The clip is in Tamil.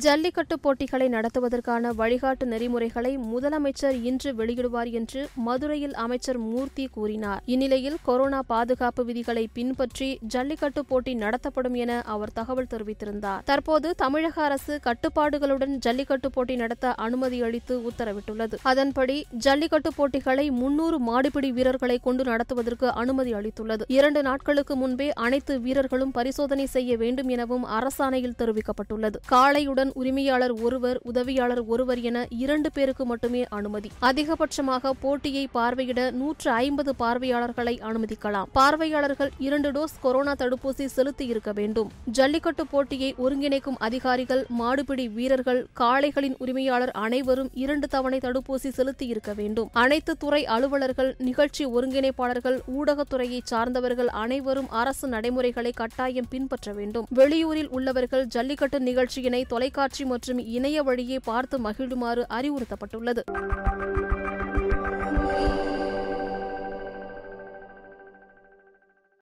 ஜல்லிக்கட்டு போட்டிகளை நடத்துவதற்கான வழிகாட்டு நெறிமுறைகளை முதலமைச்சர் இன்று வெளியிடுவார் என்று மதுரையில் அமைச்சர் மூர்த்தி கூறினார். இந்நிலையில் கொரோனா பாதுகாப்பு விதிகளை பின்பற்றி ஜல்லிக்கட்டு போட்டி நடத்தப்படும் என அவர் தகவல் தெரிவித்திருந்தார். தற்போது தமிழக அரசு கட்டுப்பாடுகளுடன் ஜல்லிக்கட்டு போட்டி நடத்த அனுமதி அளித்து உத்தரவிட்டுள்ளது. அதன்படி ஜல்லிக்கட்டு போட்டிகளை முன்னூறு மாடுபிடி வீரர்களை கொண்டு நடத்துவதற்கு அனுமதி அளித்துள்ளது. இரண்டு நாட்களுக்கு முன்பே அனைத்து வீரர்களும் பரிசோதனை செய்ய வேண்டும் எனவும் அரசாணையில் தெரிவிக்கப்பட்டுள்ளது. காளையுடன் உரிமையாளர் ஒருவர் உதவியாளர் ஒருவர் என இரண்டு பேருக்கு மட்டுமே அனுமதி. அதிகபட்சமாக போட்டியை பார்வையிட நூற்று ஐம்பது பார்வையாளர்களை அனுமதிக்கலாம். பார்வையாளர்கள் இரண்டு டோஸ் கொரோனா தடுப்பூசி செலுத்தி இருக்க வேண்டும். ஜல்லிக்கட்டு போட்டியை ஒருங்கிணைக்கும் அதிகாரிகள் மாடுபிடி வீரர்கள் காளைகளின் உரிமையாளர் அனைவரும் இரண்டு தவணை தடுப்பூசி செலுத்தி இருக்க வேண்டும். அனைத்து துறை அலுவலர்கள் நிகழ்ச்சி ஒருங்கிணைப்பாளர்கள் ஊடகத்துறையை சார்ந்தவர்கள் அனைவரும் அரசு நடைமுறைகளை கட்டாயம் பின்பற்ற வேண்டும். வெளியூரில் உள்ளவர்கள் ஜல்லிக்கட்டு நிகழ்ச்சியினை தொலை தொலைக்காட்சி மற்றும் இணைய வழியே பார்த்து மகிழுமாறு அறிவுறுத்தப்பட்டுள்ளது.